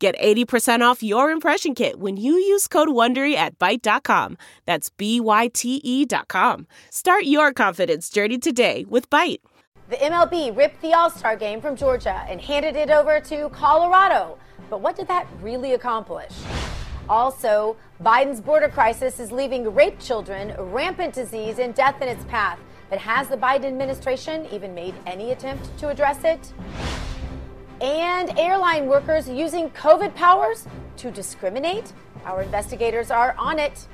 Get 80% off your impression kit when you use code WONDERY at Byte.com. That's B-Y-T-E dot com. Start your confidence journey today with Byte. The MLB ripped the All-Star game from Georgia and handed it over to Colorado. But what did that really accomplish? Also, Biden's border crisis is leaving rape children, rampant disease, and death in its path. But has the Biden administration even made any attempt to address it? And airline workers using COVID powers to discriminate? Our investigators are on it.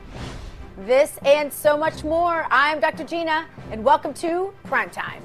This and so much more. I'm Dr. Gina, and welcome to Prime Time.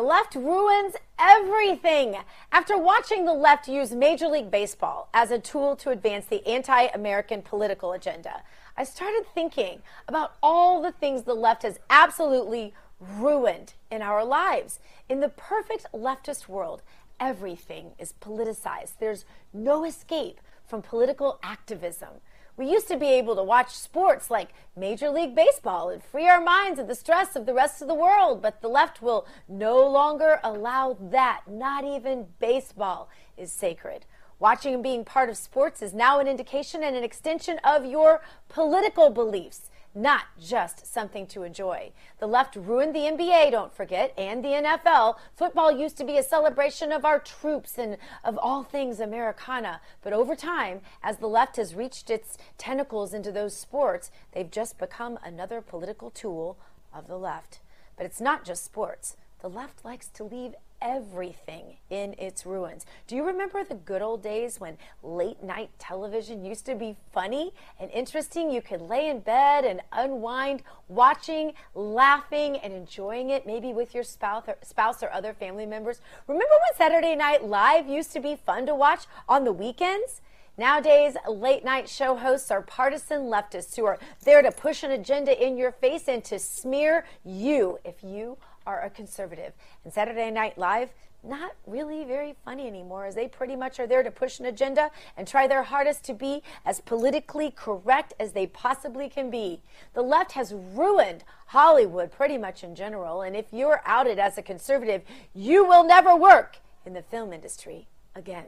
The left ruins everything. After watching the left use Major League Baseball as a tool to advance the anti American political agenda, I started thinking about all the things the left has absolutely ruined in our lives. In the perfect leftist world, everything is politicized. There's no escape from political activism. We used to be able to watch sports like Major League Baseball and free our minds of the stress of the rest of the world, but the left will no longer allow that. Not even baseball is sacred. Watching and being part of sports is now an indication and an extension of your political beliefs, not just something to enjoy. The left ruined the NBA, don't forget, and the NFL. Football used to be a celebration of our troops and of all things Americana. But over time, as the left has reached its tentacles into those sports, they've just become another political tool of the left. But it's not just sports. The left likes to leave everything in its ruins. Do you remember the good old days when late night television used to be funny and interesting? You could lay in bed and unwind, watching, laughing, and enjoying it, maybe with your spouse or, spouse or other family members. Remember when Saturday Night Live used to be fun to watch on the weekends? Nowadays, late night show hosts are partisan leftists who are there to push an agenda in your face and to smear you if you are a conservative. And Saturday Night Live, not really very funny anymore, as they pretty much are there to push an agenda and try their hardest to be as politically correct as they possibly can be. The left has ruined Hollywood pretty much in general, and if you're outed as a conservative, you will never work in the film industry again.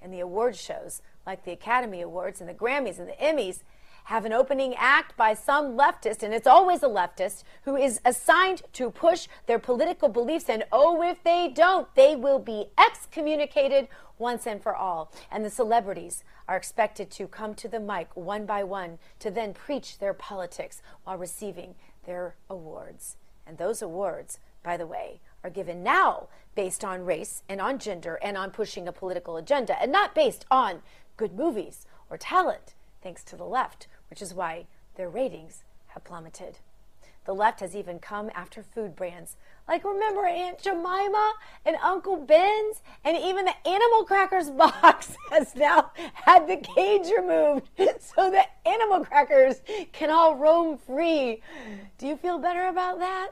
And the award shows, like the Academy Awards and the Grammys and the Emmys, have an opening act by some leftist, and it's always a leftist, who is assigned to push their political beliefs. And oh, if they don't, they will be excommunicated once and for all. And the celebrities are expected to come to the mic one by one to then preach their politics while receiving their awards. And those awards, by the way, are given now based on race and on gender and on pushing a political agenda and not based on good movies or talent, thanks to the left, which is why their ratings have plummeted. The left has even come after food brands. Like, remember Aunt Jemima and Uncle Ben's? And even the Animal Crackers box has now had the cage removed so that animal crackers can all roam free. Do you feel better about that?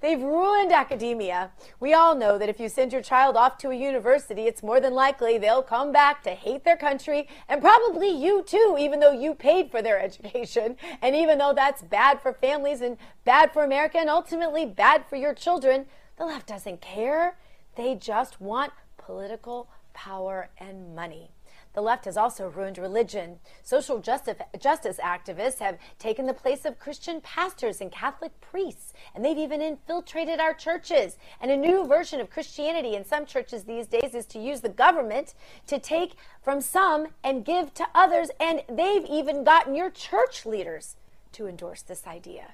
They've ruined academia. We all know that if you send your child off to a university, it's more than likely they'll come back to hate their country and probably you too, even though you paid for their education. And even though that's bad for families and bad for America and ultimately bad for your children, the left doesn't care. They just want political power and money. The left has also ruined religion. Social justice, justice activists have taken the place of Christian pastors and Catholic priests, and they've even infiltrated our churches. And a new version of Christianity in some churches these days is to use the government to take from some and give to others, and they've even gotten your church leaders to endorse this idea.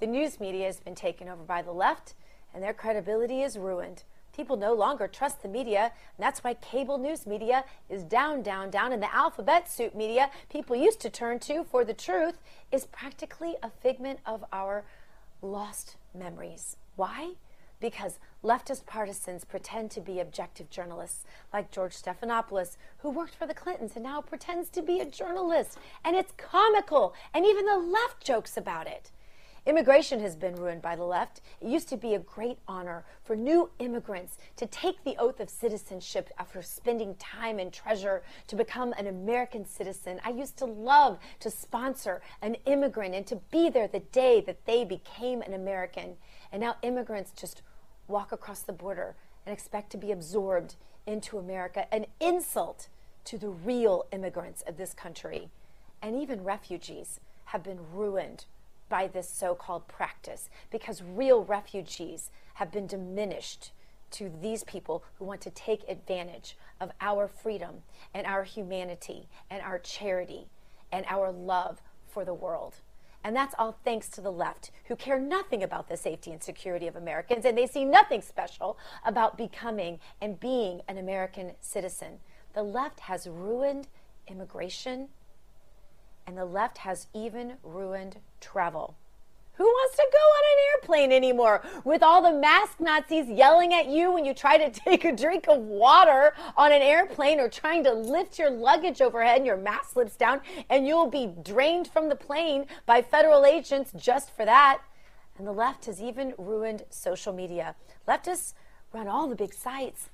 The news media has been taken over by the left, and their credibility is ruined. People no longer trust the media, and that's why cable news media is down, down, down. And the alphabet soup media people used to turn to for the truth is practically a figment of our lost memories. Why? because leftist partisans pretend to be objective journalists, like George Stephanopoulos, who worked for the Clintons and now pretends to be a journalist. And it's comical, and even the left jokes about it. Immigration has been ruined by the left. It used to be a great honor for new immigrants to take the oath of citizenship after spending time and treasure to become an American citizen. I used to love to sponsor an immigrant and to be there the day that they became an American. And now immigrants just walk across the border and expect to be absorbed into America, an insult to the real immigrants of this country. And even refugees have been ruined by this so called practice because real refugees have been diminished to these people who want to take advantage of our freedom and our humanity and our charity and our love for the world. And that's all thanks to the left, who care nothing about the safety and security of Americans, and they see nothing special about becoming and being an American citizen. The left has ruined immigration and the left has even ruined travel. Who wants to go on an airplane anymore with all the mask Nazis yelling at you when you try to take a drink of water on an airplane or trying to lift your luggage overhead and your mask slips down and you'll be drained from the plane by federal agents just for that? And the left has even ruined social media. Leftists run all the big sites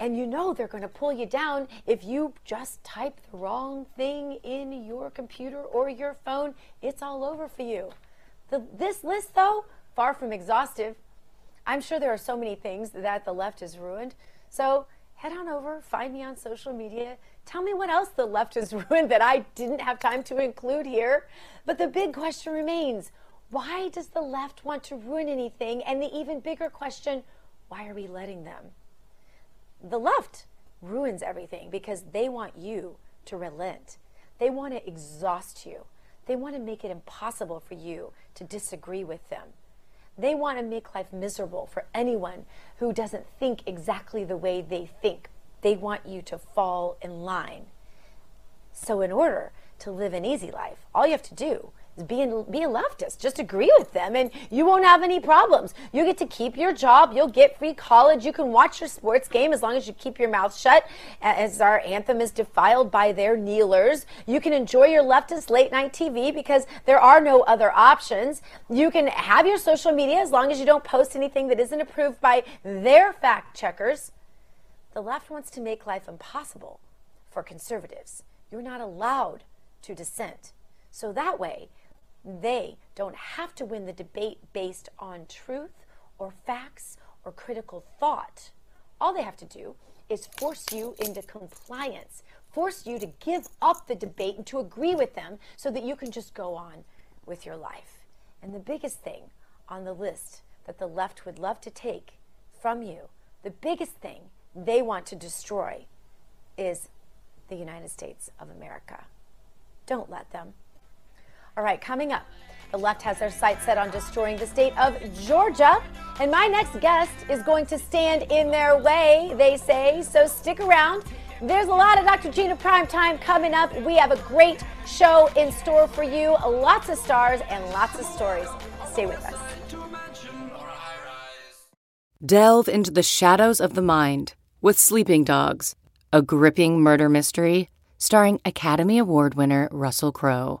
and you know they're going to pull you down if you just type the wrong thing in your computer or your phone. It's all over for you. The, this list, though, far from exhaustive. I'm sure there are so many things that the left has ruined. So head on over, find me on social media. Tell me what else the left has ruined that I didn't have time to include here. But the big question remains why does the left want to ruin anything? And the even bigger question why are we letting them? The left ruins everything because they want you to relent. They want to exhaust you. They want to make it impossible for you to disagree with them. They want to make life miserable for anyone who doesn't think exactly the way they think. They want you to fall in line. So, in order to live an easy life, all you have to do be, be a leftist. Just agree with them and you won't have any problems. You get to keep your job. You'll get free college. You can watch your sports game as long as you keep your mouth shut as our anthem is defiled by their kneelers. You can enjoy your leftist late night TV because there are no other options. You can have your social media as long as you don't post anything that isn't approved by their fact checkers. The left wants to make life impossible for conservatives. You're not allowed to dissent. So that way, they don't have to win the debate based on truth or facts or critical thought. All they have to do is force you into compliance, force you to give up the debate and to agree with them so that you can just go on with your life. And the biggest thing on the list that the left would love to take from you, the biggest thing they want to destroy is the United States of America. Don't let them. All right, coming up, the left has their sights set on destroying the state of Georgia. And my next guest is going to stand in their way, they say. So stick around. There's a lot of Dr. Gina Prime Time coming up. We have a great show in store for you. Lots of stars and lots of stories. Stay with us. Delve into the shadows of the mind with Sleeping Dogs, a gripping murder mystery starring Academy Award winner Russell Crowe.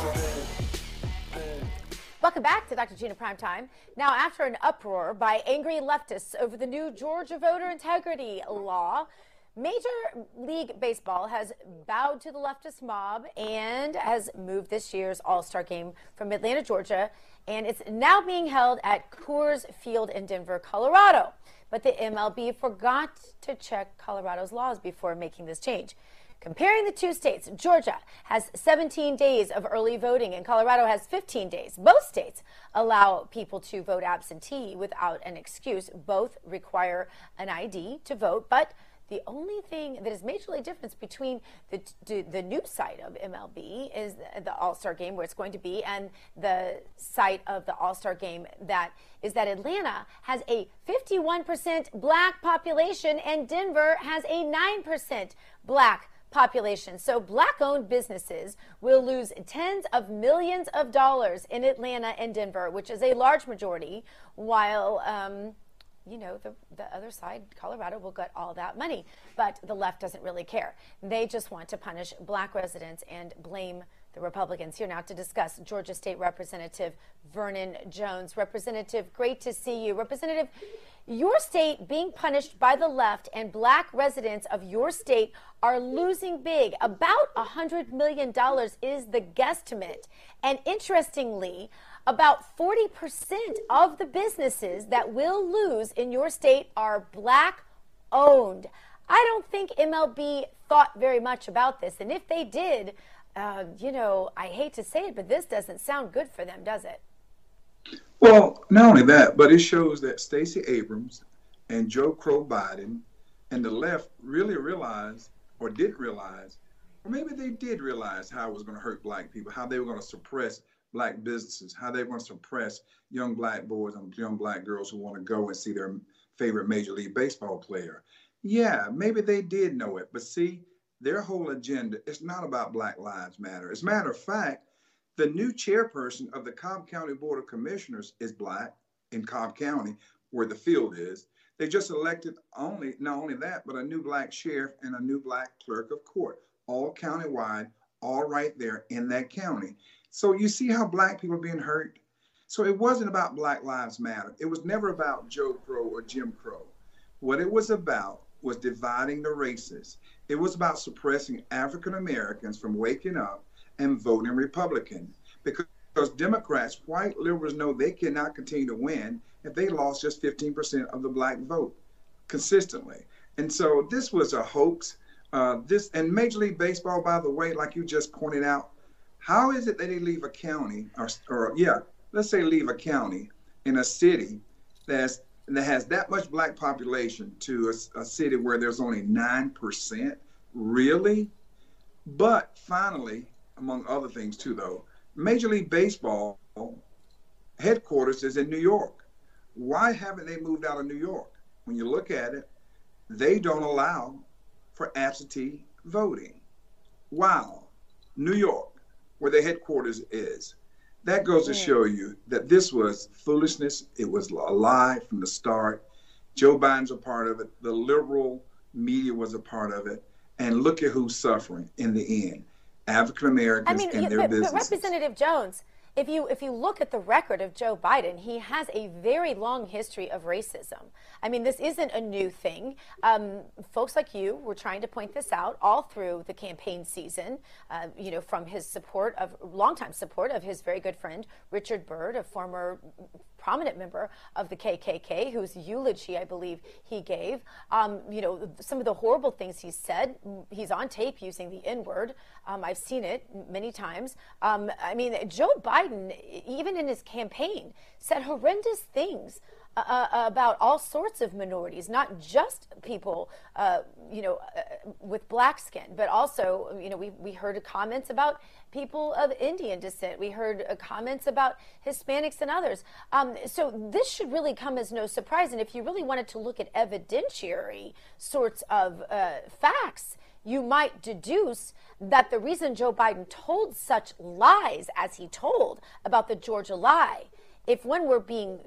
Welcome back to Dr. Gina Prime Time. Now, after an uproar by angry leftists over the new Georgia voter integrity law, Major League Baseball has bowed to the leftist mob and has moved this year's All Star game from Atlanta, Georgia, and it's now being held at Coors Field in Denver, Colorado. But the MLB forgot to check Colorado's laws before making this change. Comparing the two states, Georgia has 17 days of early voting and Colorado has 15 days. Both states allow people to vote absentee without an excuse. Both require an ID to vote, but the only thing that is majorly different between the, the, new site of MLB is the All Star game where it's going to be, and the site of the All Star game that is that Atlanta has a 51% black population and Denver has a 9% black population. So black owned businesses will lose tens of millions of dollars in Atlanta and Denver, which is a large majority, while um, you know, the, the other side, Colorado, will get all that money. But the left doesn't really care. They just want to punish black residents and blame the Republicans. Here now to discuss Georgia State Representative Vernon Jones. Representative, great to see you. Representative, your state being punished by the left and black residents of your state are losing big. About $100 million is the guesstimate. And interestingly, about 40% of the businesses that will lose in your state are black owned. I don't think MLB thought very much about this. And if they did, uh, you know, I hate to say it, but this doesn't sound good for them, does it? Well, not only that, but it shows that Stacey Abrams and Joe Crow Biden and the left really realized or didn't realize, or maybe they did realize how it was going to hurt black people, how they were going to suppress black businesses, how they were going to suppress young black boys and young black girls who want to go and see their favorite Major League Baseball player. Yeah, maybe they did know it, but see, their whole agenda is not about Black Lives Matter. As a matter of fact, the new chairperson of the Cobb County Board of Commissioners is black in Cobb County, where the field is. They just elected only not only that, but a new black sheriff and a new black clerk of court, all countywide, all right there in that county. So you see how black people are being hurt? So it wasn't about Black Lives Matter. It was never about Joe Crow or Jim Crow. What it was about was dividing the races. It was about suppressing African Americans from waking up and voting Republican. Because Democrats, white liberals know they cannot continue to win if they lost just 15% of the black vote consistently. And so this was a hoax. Uh, this and Major League Baseball, by the way, like you just pointed out, how is it that they leave a county, or, or yeah, let's say leave a county in a city that's that has that much black population to a, a city where there's only nine percent? Really? But finally, among other things too, though, Major League Baseball headquarters is in New York. Why haven't they moved out of New York? When you look at it, they don't allow for absentee voting. Wow. New York where the headquarters is. That goes to show you that this was foolishness. It was a lie from the start. Joe Biden's a part of it. The liberal media was a part of it. And look at who's suffering in the end. African Americans I mean, and their but, businesses. But Representative Jones, if you if you look at the record of Joe Biden, he has a very long history of racism. I mean, this isn't a new thing. Um, folks like you were trying to point this out all through the campaign season. Uh, you know, from his support of longtime support of his very good friend Richard Byrd, a former prominent member of the KKK, whose eulogy I believe he gave. Um, you know, some of the horrible things he said. He's on tape using the N word. Um, I've seen it many times. Um, I mean, Joe Biden, even in his campaign, said horrendous things. Uh, uh, about all sorts of minorities, not just people, uh, you know, uh, with black skin, but also, you know, we, we heard comments about people of Indian descent. We heard uh, comments about Hispanics and others. Um, so this should really come as no surprise. And if you really wanted to look at evidentiary sorts of uh, facts, you might deduce that the reason Joe Biden told such lies as he told about the Georgia lie, if one were being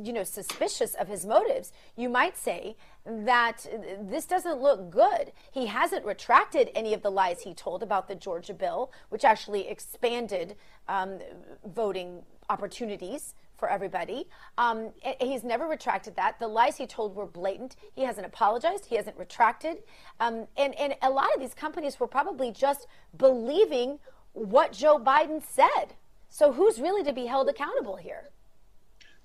you know suspicious of his motives you might say that this doesn't look good he hasn't retracted any of the lies he told about the georgia bill which actually expanded um, voting opportunities for everybody. Um, he's never retracted that. The lies he told were blatant. He hasn't apologized. He hasn't retracted. Um, and, and a lot of these companies were probably just believing what Joe Biden said. So who's really to be held accountable here?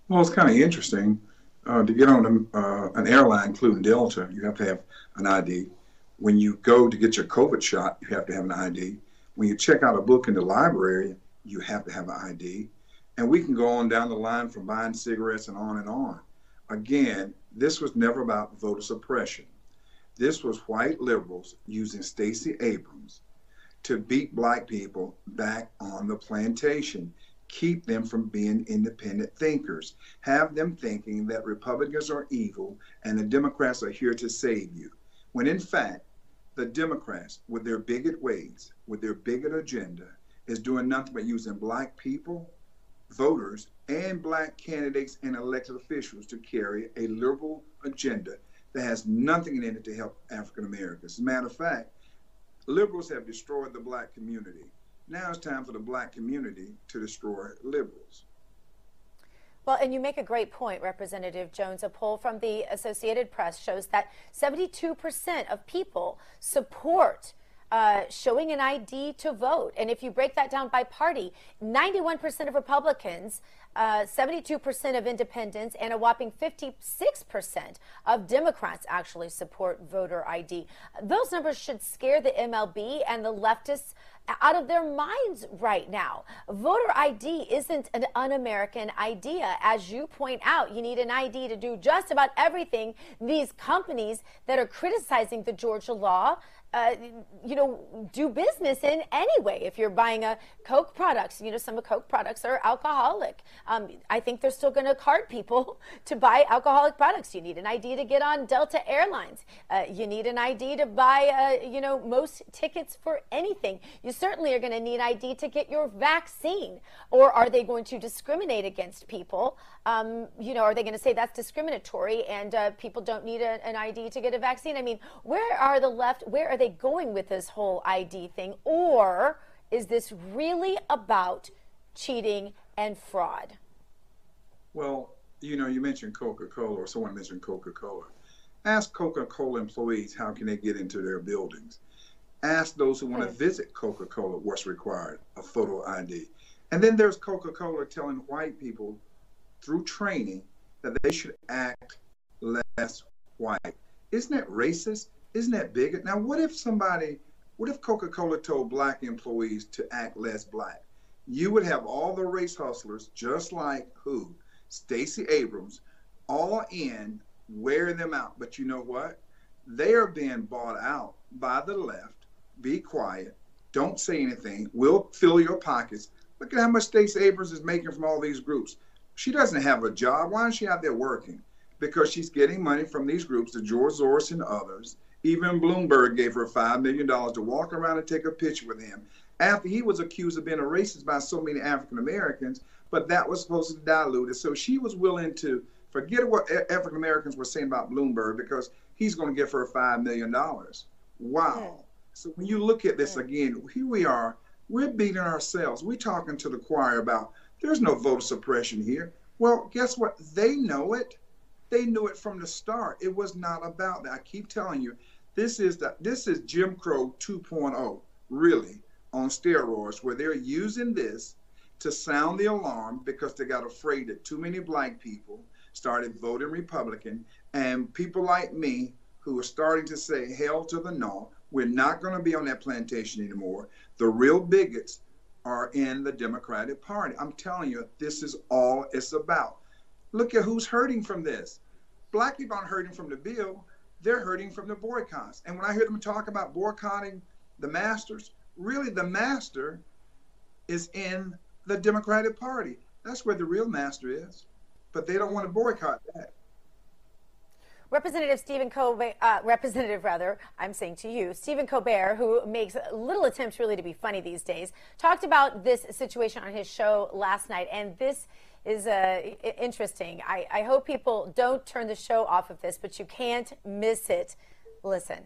Well, it's kind of interesting. Uh, to get on a, uh, an airline, including Delta, you have to have an ID. When you go to get your COVID shot, you have to have an ID. When you check out a book in the library, you have to have an ID. And we can go on down the line from buying cigarettes and on and on. Again, this was never about voter suppression. This was white liberals using Stacey Abrams to beat black people back on the plantation, keep them from being independent thinkers, have them thinking that Republicans are evil and the Democrats are here to save you. When in fact, the Democrats, with their bigot ways, with their bigot agenda, is doing nothing but using black people, voters, and black candidates and elected officials to carry a liberal agenda that has nothing in it to help African Americans. As a matter of fact, liberals have destroyed the black community. Now it's time for the black community to destroy liberals. Well, and you make a great point, Representative Jones. A poll from the Associated Press shows that 72% of people support uh, showing an ID to vote. And if you break that down by party, 91% of Republicans, uh, 72% of independents, and a whopping 56% of Democrats actually support voter ID. Those numbers should scare the MLB and the leftists out of their minds right now. Voter ID isn't an un American idea. As you point out, you need an ID to do just about everything these companies that are criticizing the Georgia law uh, you know, do business in anyway. If you're buying a Coke products, you know, some of Coke products are alcoholic. Um, I think they're still going to card people to buy alcoholic products. You need an ID to get on Delta Airlines. Uh, you need an ID to buy, uh, you know, most tickets for anything. You certainly are going to need ID to get your vaccine. Or are they going to discriminate against people? Um, you know, are they going to say that's discriminatory and uh, people don't need a, an ID to get a vaccine? I mean, where are the left? Where are they? going with this whole ID thing? Or is this really about cheating and fraud? Well, you know, you mentioned Coca Cola, or someone mentioned Coca Cola. Ask Coca Cola employees how can they get into their buildings. Ask those who want to visit Coca Cola what's required a photo ID. And then there's Coca Cola telling white people through training that they should act less white. Isn't that racist? Isn't that big? Now, what if somebody, what if Coca Cola told black employees to act less black? You would have all the race hustlers, just like who? Stacey Abrams, all in, wear them out. But you know what? They are being bought out by the left. Be quiet. Don't say anything. We'll fill your pockets. Look at how much Stacey Abrams is making from all these groups. She doesn't have a job. Why is she out there working? Because she's getting money from these groups, the George Soros and others, even Bloomberg gave her $5 million to walk around and take a picture with him after he was accused of being a racist by so many African Americans, but that was supposed to dilute it. So she was willing to forget what African Americans were saying about Bloomberg because he's going to give her $5 million. Wow. Yeah. So when you look at this yeah. again, here we are, we're beating ourselves. We're talking to the choir about there's no voter suppression here. Well, guess what? They know it. They knew it from the start. It was not about that. I keep telling you, this is the this is Jim Crow 2.0, really, on steroids, where they're using this to sound the alarm because they got afraid that too many black people started voting Republican, and people like me who are starting to say hell to the no, we're not going to be on that plantation anymore. The real bigots are in the Democratic Party. I'm telling you, this is all it's about. Look at who's hurting from this. Black people aren't hurting from the bill they're hurting from the boycotts. And when I hear them talk about boycotting the masters, really the master is in the Democratic Party. That's where the real master is. But they don't want to boycott that. Representative Stephen Colbert, uh, Representative rather, I'm saying to you, Stephen Colbert, who makes little attempts really to be funny these days, talked about this situation on his show last night, and this is uh, interesting. I, I hope people don't turn the show off of this, but you can't miss it. Listen.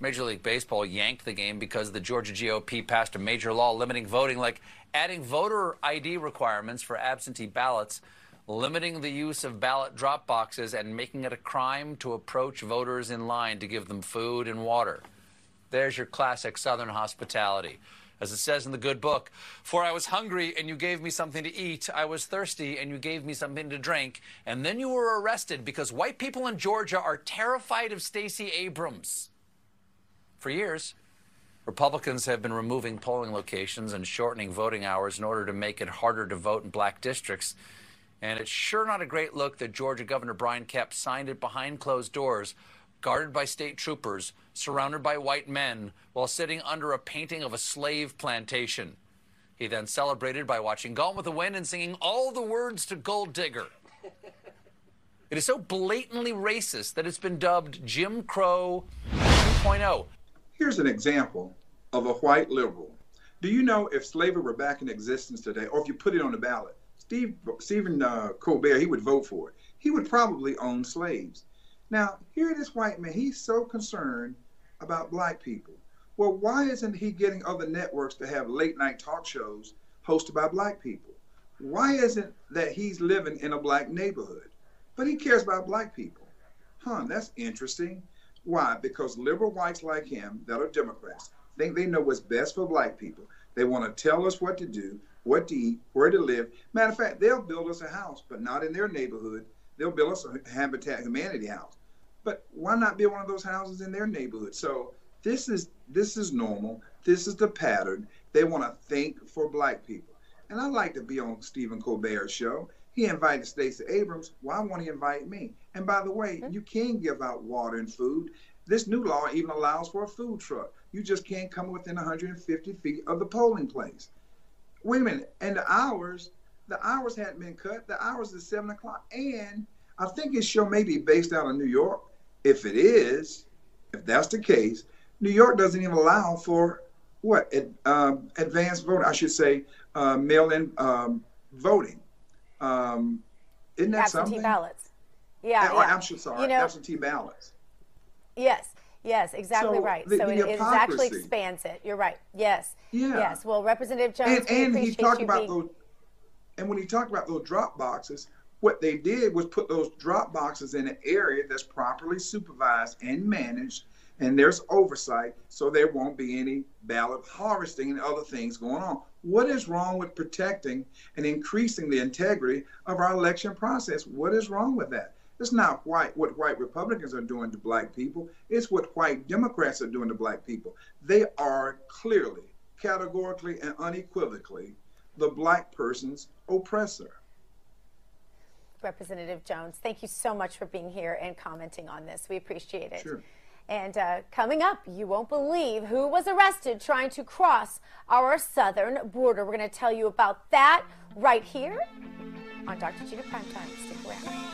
Major League Baseball yanked the game because the Georgia GOP passed a major law limiting voting, like adding voter ID requirements for absentee ballots, limiting the use of ballot drop boxes, and making it a crime to approach voters in line to give them food and water. There's your classic Southern hospitality as it says in the good book. For I was hungry, and you gave me something to eat. I was thirsty, and you gave me something to drink. And then you were arrested because white people in Georgia are terrified of Stacey Abrams. For years, Republicans have been removing polling locations and shortening voting hours in order to make it harder to vote in black districts. And it's sure not a great look that Georgia Governor Brian Kemp signed it behind closed doors, guarded by state troopers, surrounded by white men, while sitting under a painting of a slave plantation. He then celebrated by watching Gone with the Wind and singing all the words to Gold Digger. It is so blatantly racist that it's been dubbed Jim Crow 2.0. Here's an example of a white liberal. Do you know if slavery were back in existence today, or if you put it on the ballot, Steve, Stephen uh, Colbert, he would vote for it. He would probably own slaves. Now, here this white man, he's so concerned about black people. Well, why isn't he getting other networks to have late night talk shows hosted by black people? Why isn't that he's living in a black neighborhood? But he cares about black people. Huh, that's interesting. Why? Because liberal whites like him that are Democrats think they know what's best for black people. They want to tell us what to do, what to eat, where to live. Matter of fact, they'll build us a house, but not in their neighborhood. They'll build us a Habitat Humanity house. But why not build one of those houses in their neighborhood? So this is this is normal. This is the pattern. They want to think for black people. And I like to be on Stephen Colbert's show. He invited Stacey Abrams. Why won't he invite me? And by the way, mm-hmm. you can give out water and food. This new law even allows for a food truck. You just can't come within 150 feet of the polling place. Wait a minute. And the hours, the hours hadn't been cut. The hours is seven o'clock. And I think his show may be based out of New York. If it is, if that's the case, New York doesn't even allow for what um, advanced voting. I should say uh, mail-in um, voting. Um, isn't that absentee something? ballots. Yeah, yeah. I'm so sorry, You know, absentee ballots. Yes, yes, exactly So, right. the- so the it, it actually expands it. You're right. Yes. Yeah. Yes. Well, Representative Jones, And, and he talked about being. those, and when he talked about those drop boxes, what they did was put those drop boxes in an area that's properly supervised and managed, and there's oversight, so there won't be any ballot harvesting and other things going on. What is wrong with protecting and increasing the integrity of our election process? What is wrong with that? It's not white what white Republicans are doing to black people. It's what white Democrats are doing to black people. They are clearly, categorically, and unequivocally the black person's oppressor. Representative Jones, thank you so much for being here and commenting on this. We appreciate it. Sure. And uh, coming up, you won't believe who was arrested trying to cross our southern border. We're going to tell you about that right here on Dr. Gina Primetime. Stick around.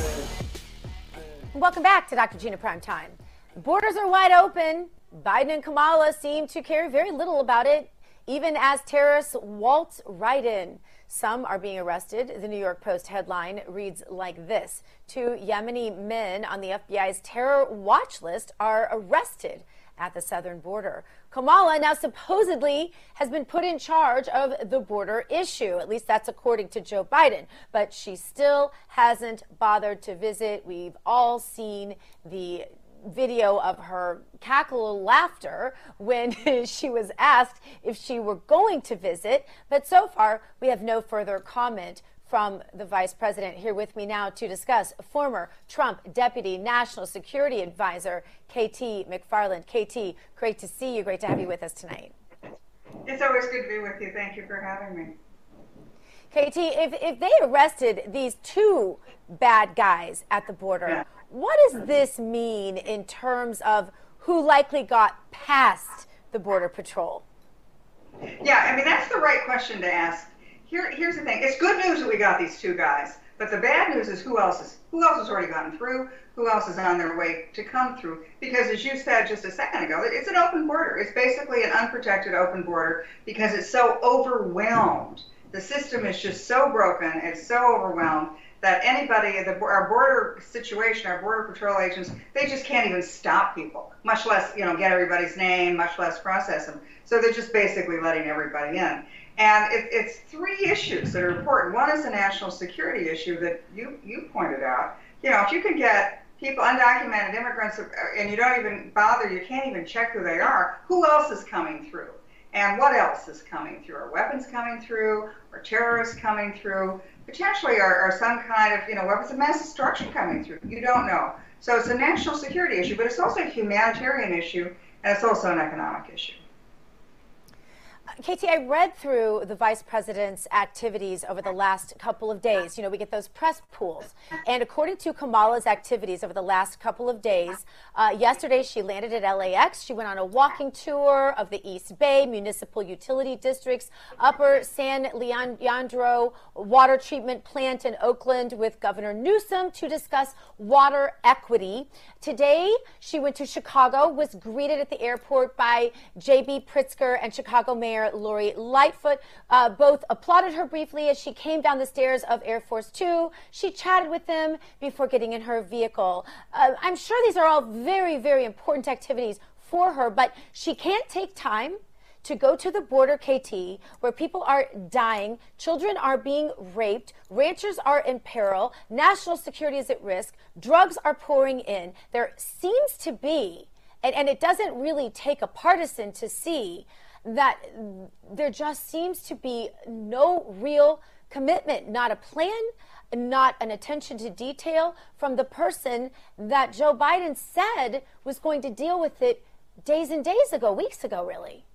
Welcome back to Dr. Gina Prime Time. Borders are wide open. Biden and Kamala seem to care very little about it, even as terrorists waltz right in. Some are being arrested. The New York Post headline reads like this Two Yemeni men on the FBI's terror watch list are arrested at the southern border. Kamala now supposedly has been put in charge of the border issue. At least that's according to Joe Biden. But she still hasn't bothered to visit. We've all seen the video of her cackle laughter when she was asked if she were going to visit. But so far, we have no further comment from the vice president. Here with me now to discuss former Trump Deputy National Security Advisor KT McFarland. KT, great to see you. Great to have you with us tonight. It's always good to be with you. Thank you for having me. KT, if, if they arrested these two bad guys at the border, Yeah. what does this mean in terms of who likely got past the Border Patrol? Yeah, I mean that's the right question to ask. Here, here's the thing. It's good news that we got these two guys, but the bad news is who else is who else has already gotten through, who else is on their way to come through. Because as you said just a second ago, it's an open border. It's basically an unprotected open border because it's so overwhelmed. The system is just so broken. It's so overwhelmed that anybody, the, our border situation, our border patrol agents, they just can't even stop people, much less, you know, get everybody's name, much less process them. So they're just basically letting everybody in. And it, it's three issues that are important. One is a national security issue that you, you pointed out. You know, if you can get people, undocumented immigrants, uh, and you don't even bother, you can't even check who they are, who else is coming through? And what else is coming through? Are weapons coming through? Are terrorists coming through? Potentially are, are some kind of, you know, weapons of mass destruction coming through? You don't know. So it's a national security issue, but it's also a humanitarian issue, and it's also an economic issue. KT, I read through the vice president's activities over the last couple of days. You know, we get those press pools. And according to Kamala's activities over the last couple of days, uh, yesterday she landed at LAX. She went on a walking tour of the East Bay municipal utility districts, Upper San Leandro water treatment plant in Oakland with Governor Newsom to discuss water equity. Today, she went to Chicago, was greeted at the airport by J.B. Pritzker and Chicago Mayor Lori Lightfoot. Uh, both applauded her briefly as she came down the stairs of Air Force Two. She chatted with them before getting in her vehicle. Uh, I'm sure these are all very, very important activities for her, but she can't take time to go to the border KT where people are dying, children are being raped, ranchers are in peril, national security is at risk, drugs are pouring in. There seems to be, and, and it doesn't really take a partisan to see that there just seems to be no real commitment, not a plan, not an attention to detail from the person that Joe Biden said was going to deal with it days and days ago, weeks ago, really.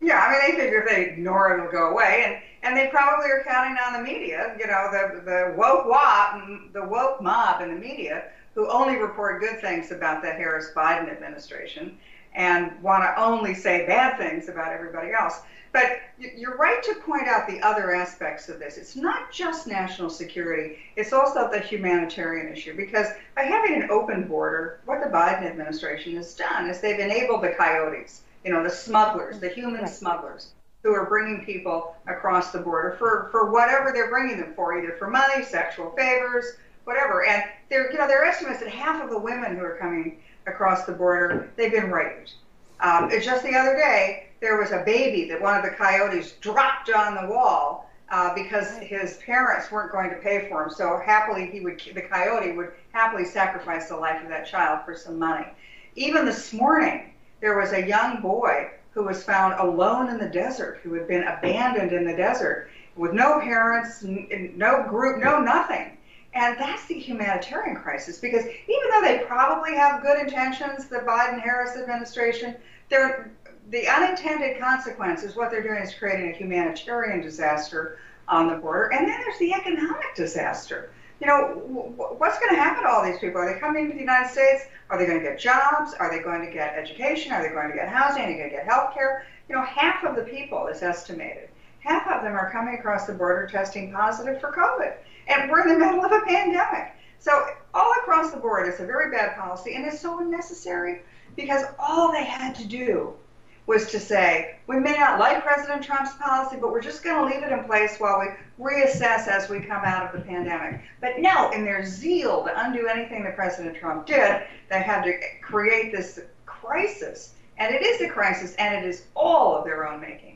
Yeah, I mean, they figure if they ignore it, it'll go away, and and they probably are counting on the media. You know, the the woke mob, the woke mob in the media, who only report good things about the Harris Biden administration, and want to only say bad things about everybody else. But you're right to point out the other aspects of this. It's not just national security, it's also the humanitarian issue. Because by having an open border, what the Biden administration has done is they've enabled the coyotes you know, the smugglers, the human smugglers who are bringing people across the border for, for whatever they're bringing them for, either for money, sexual favors, whatever. And there, you know, there are estimates that half of the women who are coming across the border, they've been raped. Um, just the other day, there was a baby that one of the coyotes dropped on the wall uh, because his parents weren't going to pay for him. So happily, he would the coyote would happily sacrifice the life of that child for some money. Even this morning, there was a young boy who was found alone in the desert, who had been abandoned in the desert with no parents, no group, no nothing. And that's the humanitarian crisis because even though they probably have good intentions, the Biden Harris administration, the unintended consequences, what they're doing is creating a humanitarian disaster on the border. And then there's the economic disaster you know, what's going to happen to all these people? Are they coming to the United States? Are they going to get jobs? Are they going to get education? Are they going to get housing? Are they going to get health care? You know, half of the people is estimated. Half of them are coming across the border testing positive for COVID. And we're in the middle of a pandemic. So all across the board, it's a very bad policy and it's so unnecessary because all they had to do was to say, we may not like President Trump's policy, but we're just going to leave it in place while we reassess as we come out of the pandemic. But no, in their zeal to undo anything that President Trump did, they had to create this crisis. And it is a crisis, and it is all of their own making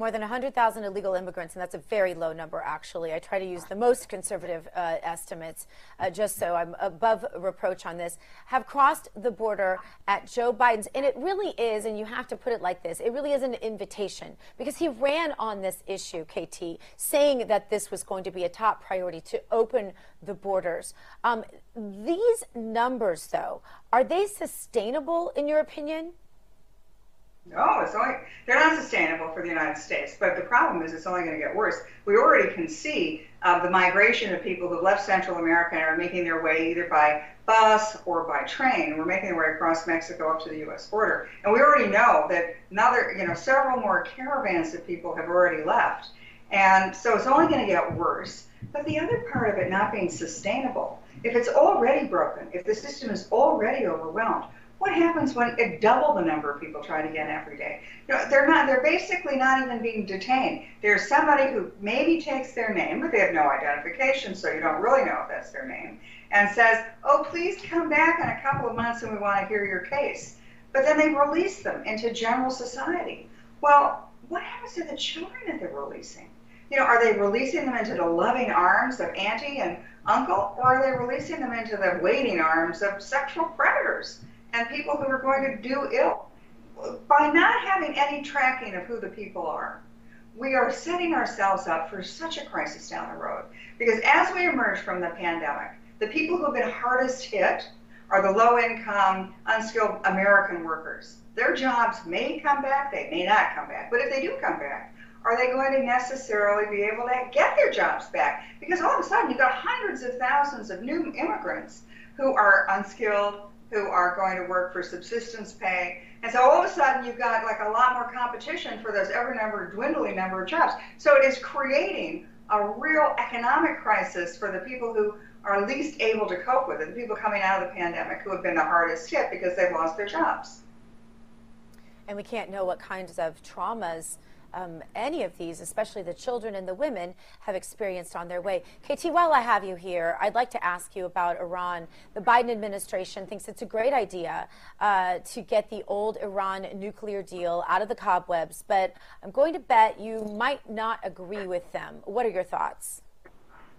more than 100,000 illegal immigrants, and that's a very low number, actually. I try to use the most conservative uh, estimates, uh, just so I'm above reproach on this, have crossed the border at Joe Biden's. And it really is, and you have to put it like this it really is an invitation because he ran on this issue, KT, saying that this was going to be a top priority to open the borders. Um, these numbers, though, are they sustainable in your opinion? No, it's only they're not sustainable for the United States. But the problem is, it's only going to get worse. We already can see uh, the migration of people who left Central America and are making their way either by bus or by train. We're making their way across Mexico up to the U.S. border, and we already know that another, you know, several more caravans of people have already left, and so it's only going to get worse. But the other part of it not being sustainable, if it's already broken, if the system is already overwhelmed, What happens when it double the number of people try to get every day? They're not. They're basically not even being detained. There's somebody who maybe takes their name, but they have no identification, so you don't really know if that's their name, and says, "Oh, please come back in a couple of months, and we want to hear your case." But then they release them into general society. Well, what happens to the children that they're releasing? You know, are they releasing them into the loving arms of auntie and uncle, or are they releasing them into the waiting arms of sexual predators and people who are going to do ill? By not having any tracking of who the people are, we are setting ourselves up for such a crisis down the road. Because as we emerge from the pandemic, the people who have been hardest hit are the low income, unskilled American workers. Their jobs may come back, they may not come back, but if they do come back, are they going to necessarily be able to get their jobs back? Because all of a sudden you've got hundreds of thousands of new immigrants who are unskilled, who are going to work for subsistence pay. And so all of a sudden you've got like a lot more competition for those ever number dwindling number of jobs. So it is creating a real economic crisis for the people who are least able to cope with it, the people coming out of the pandemic who have been the hardest hit because they've lost their jobs. And we can't know what kinds of traumas um, any of these, especially the children and the women, have experienced on their way. KT, while I have you here, I'd like to ask you about Iran. The Biden administration thinks it's a great idea uh, to get the old Iran nuclear deal out of the cobwebs, but I'm going to bet you might not agree with them. What are your thoughts?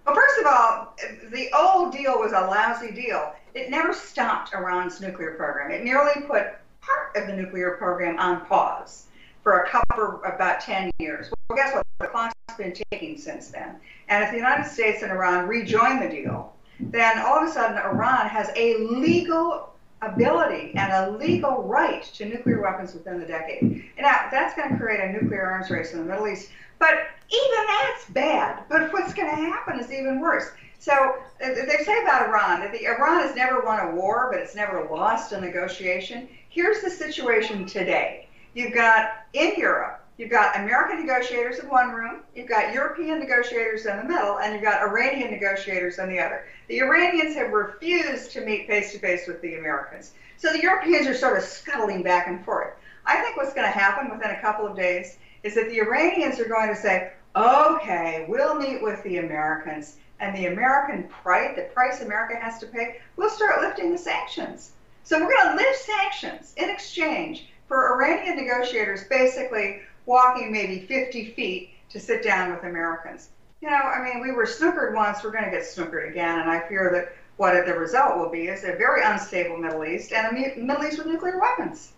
Well, first of all, the old deal was a lousy deal. It never stopped Iran's nuclear program. It nearly put part of the nuclear program on pause for a couple, about 10 years. Well, guess what? The clock's been ticking since then. And if the United States and Iran rejoin the deal, then all of a sudden Iran has a legal ability and a legal right to nuclear weapons within the decade. And now that's going to create a nuclear arms race in the Middle East. But even that's bad. But what's going to happen is even worse. So they say about Iran that the, Iran has never won a war, but it's never lost a negotiation. Here's the situation today. You've got in Europe, you've got American negotiators in one room, you've got European negotiators in the middle, and you've got Iranian negotiators in the other. The Iranians have refused to meet face to face with the Americans. So the Europeans are sort of scuttling back and forth. I think what's going to happen within a couple of days is that the Iranians are going to say, okay, we'll meet with the Americans, and the American price, the price America has to pay, we'll start lifting the sanctions. So we're going to lift sanctions in exchange for Iranian negotiators basically walking maybe 50 feet to sit down with Americans. You know, I mean, we were snookered once, we're going to get snookered again, and I fear that what the result will be is a very unstable Middle East and a Middle East with nuclear weapons.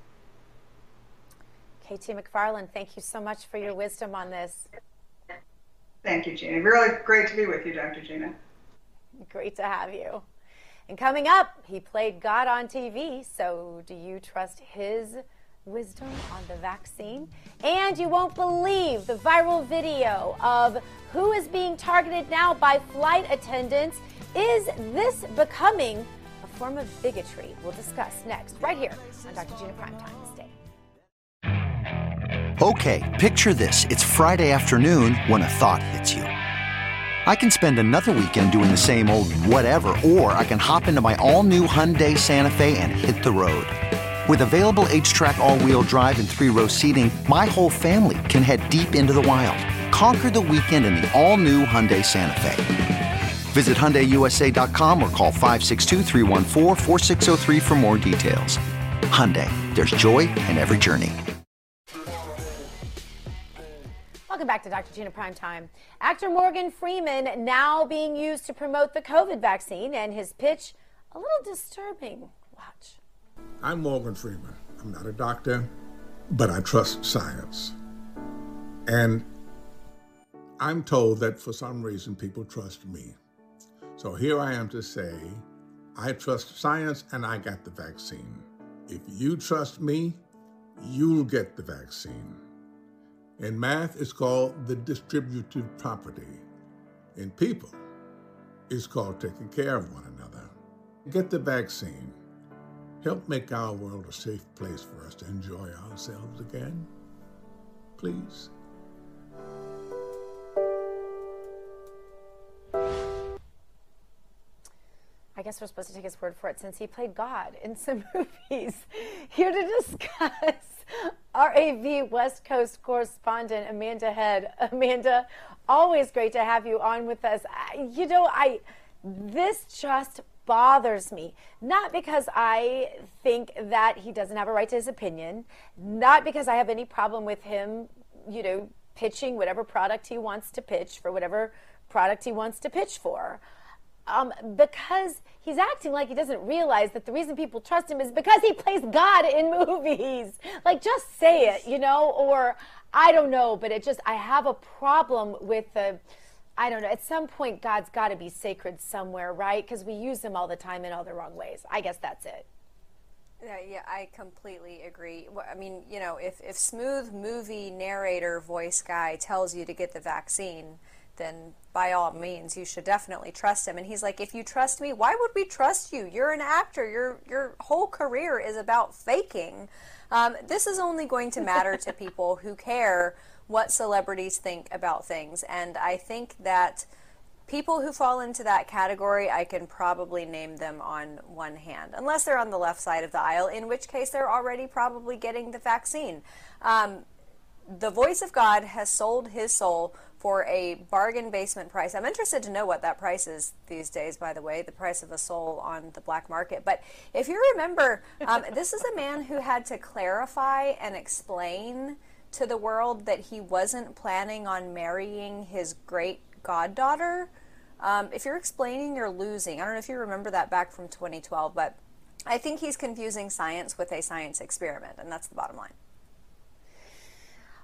KT McFarland, thank you so much for your wisdom on this. Thank you, Gina. Really great to be with you, Dr. Gina. Great to have you. And coming up, he played God on TV. So, do you trust his wisdom on the vaccine? And you won't believe the viral video of who is being targeted now by flight attendants. Is this becoming a form of bigotry? We'll discuss next, right here on Dr. Gina Primetime. Stay. Okay, picture this. It's Friday afternoon when a thought hits you. I can spend another weekend doing the same old whatever, or I can hop into my all new Hyundai Santa Fe and hit the road. With available HTRAC all-wheel drive and three-row seating, my whole family can head deep into the wild. Conquer the weekend in the all-new Hyundai Santa Fe. Visit HyundaiUSA.com or call 562 for more details. Hyundai, there's joy in every journey. Welcome back to Dr. Gina Primetime. Actor Morgan Freeman now being used to promote the COVID vaccine and his pitch a little disturbing. I'm Morgan Freeman. I'm not a doctor, but I trust science. And I'm told that for some reason people trust me. So here I am to say, I trust science and I got the vaccine. If you trust me, you'll get the vaccine. In math, it's called the distributive property. In people, it's called taking care of one another. Get the vaccine. Help make our world a safe place for us to enjoy ourselves again. Please. I guess we're supposed to take his word for it since he played God in some movies. Here to discuss RAV West Coast correspondent Amanda Head. Amanda, always great to have you on with us. You know, I this just bothers me. Not because I think that he doesn't have a right to his opinion, not because I have any problem with him, you know, pitching whatever product he wants to pitch for whatever product he wants to pitch for. Um, because he's acting like he doesn't realize that the reason people trust him is because he plays God in movies. Like, just say it, you know? Or I don't know, but it just, I have a problem with the I don't know. At some point, God's got to be sacred somewhere, right? Because we use him all the time in all the wrong ways. I guess that's it. Yeah, yeah, I completely agree. I mean, you know, if, if smooth movie narrator voice guy tells you to get the vaccine, then by all means, you should definitely trust him. And he's like, if you trust me, why would we trust you? You're an actor. Your your whole career is about faking. Um, this is only going to matter to people who care what celebrities think about things. And I think that people who fall into that category, I can probably name them on one hand, unless they're on the left side of the aisle, in which case they're already probably getting the vaccine. Um, the voice of God has sold his soul for a bargain basement price. I'm interested to know what that price is these days, by the way, the price of a soul on the black market. But if you remember, um, this is a man who had to clarify and explain to the world that he wasn't planning on marrying his great goddaughter. Um, if you're explaining, you're losing. I don't know if you remember that back from 2012, but I think he's confusing science with a science experiment, and that's the bottom line.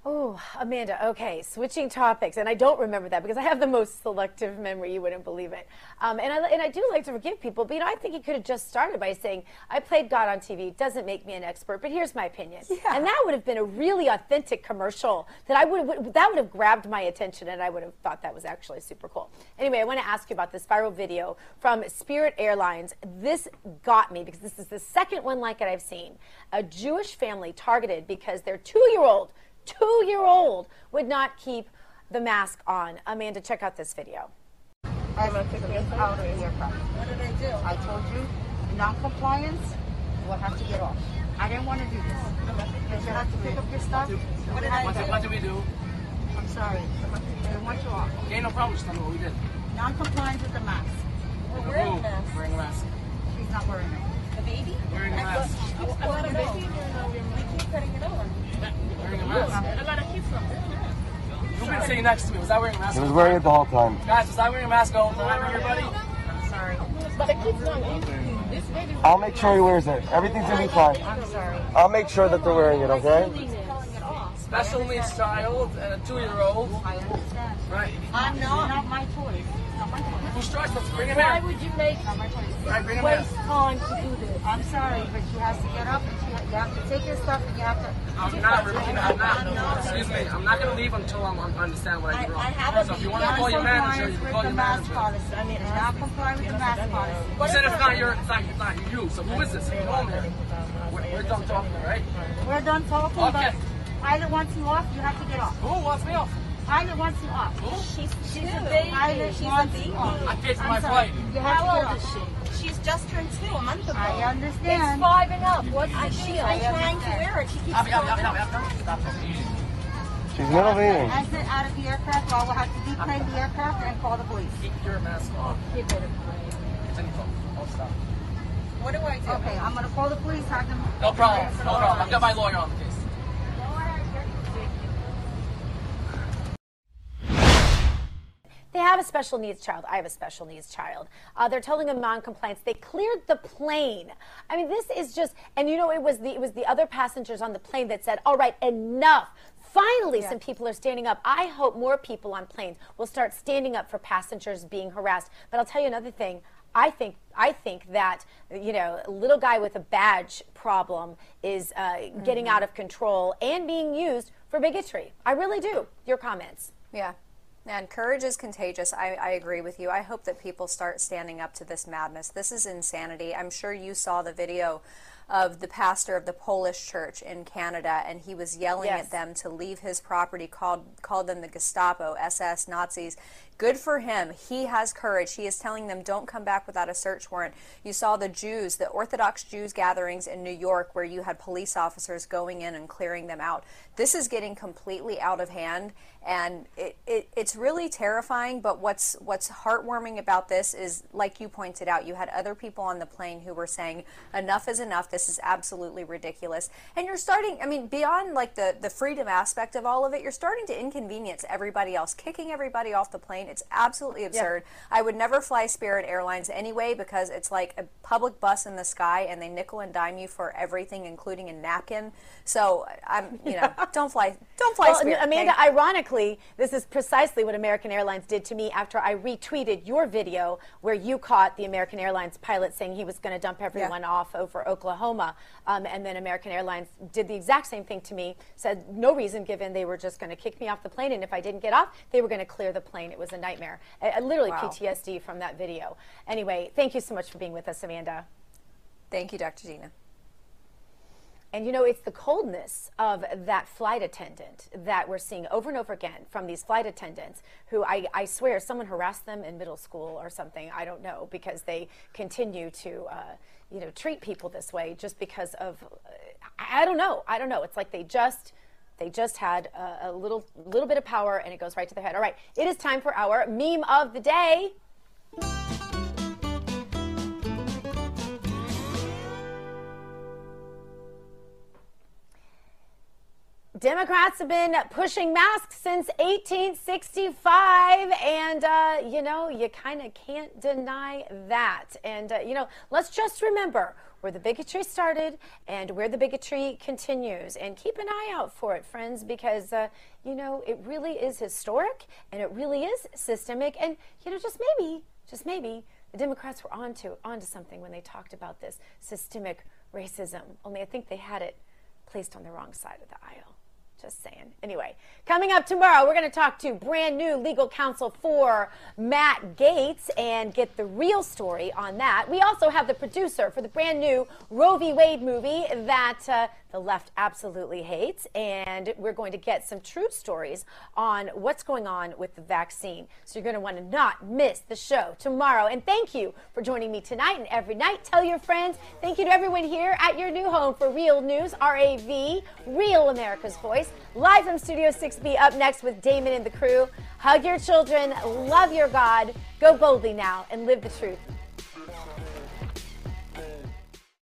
Oh, Amanda, okay, switching topics. And I don't remember that because I have the most selective memory, you wouldn't believe it. Um, and, I, and I do like to forgive people, but you know, I think he could have just started by saying, I played God on TV, doesn't make me an expert, but here's my opinion. Yeah. And that would have been a really authentic commercial that I would, that would have grabbed my attention and I would have thought that was actually super cool. Anyway, I want to ask you about this viral video from Spirit Airlines. This got me because this is the second one like it I've seen. A Jewish family targeted because their two year old two year old would not keep the mask on. Amanda, check out this video. I'm going to take this out of the aircraft. What did I do? I told you, non-compliance, you will have to get off. I didn't want to do this. Because you have to pick up your stuff. What did I what do? What did we do? I'm sorry. I want you off. Okay, no problem. Just tell me what we did. Non-compliance with the mask. We're wearing a mask. Wearing a mask. She's not wearing it. A baby? Wearing a mask. I'm not a baby. We keep cutting it on. Wearing a mask. A lot of kids from Who been sitting next to me? Was I wearing a mask? He was wearing it the whole time. Guys, was I wearing a mask all the time, everybody? I'm sorry. But the kids don't. This baby. I'll make sure he wears it. Everything's gonna be fine. I'm sorry. I'll make sure that they're wearing it, okay? Special needs child and a two-year-old. I understand. Right. I'm not, not my choice. Not my choice. Who's choice? Let's bring him Why here. would you make Not my choice. Right, bring him waste time to do this? I'm sorry, but she has to get up and she, you have to take your stuff and you have to. I'm not, repeating- I'm not, No, excuse me, I'm not gonna leave until I'm, I understand what I did wrong. So if you wanna call your manager, you can call your manager. policy. I mean, not comply with the mask policy. You said it's not your, it's not, it's not you, so who is this? Come on here. We're, we're done talking, right? We're done talking, Okay. but Pilot wants you off, you have to get off. Who wants me off? Pilot wants you off. She's, she's a baby. Pilot She's a wants baby. you off. I paid for I'm my sorry. flight. How old is she? She's just turned two a month ago. I understand. It's five and up. What's the She's deal? been trying to wear it. She keeps I'll be, I'll be, throwing I'll it. Stop. She's middle meeting. Exit out of the aircraft, or we'll have to deplane the aircraft and call the police. Keep your mask on. Keep it away. Continue talking. Don't stop. What do I do? Okay, I'm gonna call the police, have them. No problem, no problem. I've got my lawyer on the case. They have a special needs child. I have a special needs child. Uh, they're telling them non-compliance. They cleared the plane. I mean, this is just, and you know, it was the it was the other passengers on the plane that said, "All right, enough." Finally, some people are standing up. I hope more people on planes will start standing up for passengers being harassed. But I'll tell you another thing. I think I think that you know, a little guy with a badge problem is uh, getting out of control and being used for bigotry. I really do. Your comments. Yeah. And courage is contagious. I, I agree with you. I hope that people start standing up to this madness. This is insanity. I'm sure you saw the video of the pastor of the Polish church in Canada, and he was yelling Yes. at them to leave his property, called, called them the Gestapo, SS, Nazis, Good for him. He has courage. He is telling them don't come back without a search warrant. You saw the Jews, the Orthodox Jews gatherings in New York where you had police officers going in and clearing them out. This is getting completely out of hand and it, it, it's really terrifying but what's what's heartwarming about this is like you pointed out you had other people on the plane who were saying enough is enough this is absolutely ridiculous and you're starting i mean beyond like the the freedom aspect of all of it you're starting to inconvenience everybody else kicking everybody off the plane it's absolutely absurd yeah. i would never fly spirit airlines anyway because it's like a public bus in the sky and they nickel and dime you for everything including a napkin so i'm you know don't fly don't fly well, spirit amanda ironically this is precisely what American Airlines did to me after I retweeted your video where you caught the American Airlines pilot saying he was going to dump everyone yeah. off over Oklahoma. Um, and then American Airlines did the exact same thing to me, said no reason given they were just going to kick me off the plane. And if I didn't get off, they were going to clear the plane. It was a nightmare. I, I literally wow. PTSD from that video. Anyway, thank you so much for being with us, Amanda. Thank you, Dr. Gina. And you know, it's the coldness of that flight attendant that we're seeing over and over again from these flight attendants who I, I swear someone harassed them in middle school or something. I don't know because they continue to, uh, you know, treat people this way just because of, uh, I don't know. I don't know. It's like they just, they just had a, a little, little bit of power and it goes right to their head. All right. It is time for our meme of the day. Democrats have been pushing masks since 1865, and uh, you know, you kind of can't deny that. And uh, you know, let's just remember where the bigotry started and where the bigotry continues, and keep an eye out for it, friends, because uh, you know, it really is historic and it really is systemic, and you know, just maybe, just maybe, the Democrats were onto onto something when they talked about this systemic racism. Only I think they had it placed on the wrong side of the aisle. Just saying. Anyway, coming up tomorrow, we're going to talk to brand new legal counsel for Matt Gaetz and get the real story on that. We also have the producer for the brand new Roe v. Wade movie that uh, the left absolutely hates. And we're going to get some true stories on what's going on with the vaccine. So you're going to want to not miss the show tomorrow. And thank you for joining me tonight and every night. Tell your friends. Thank you to everyone here at your new home for Real News, RAV, Real America's Voice. Live from Studio 6B up next with Damon and the crew. Hug your children, love your God, go boldly now, and live the truth.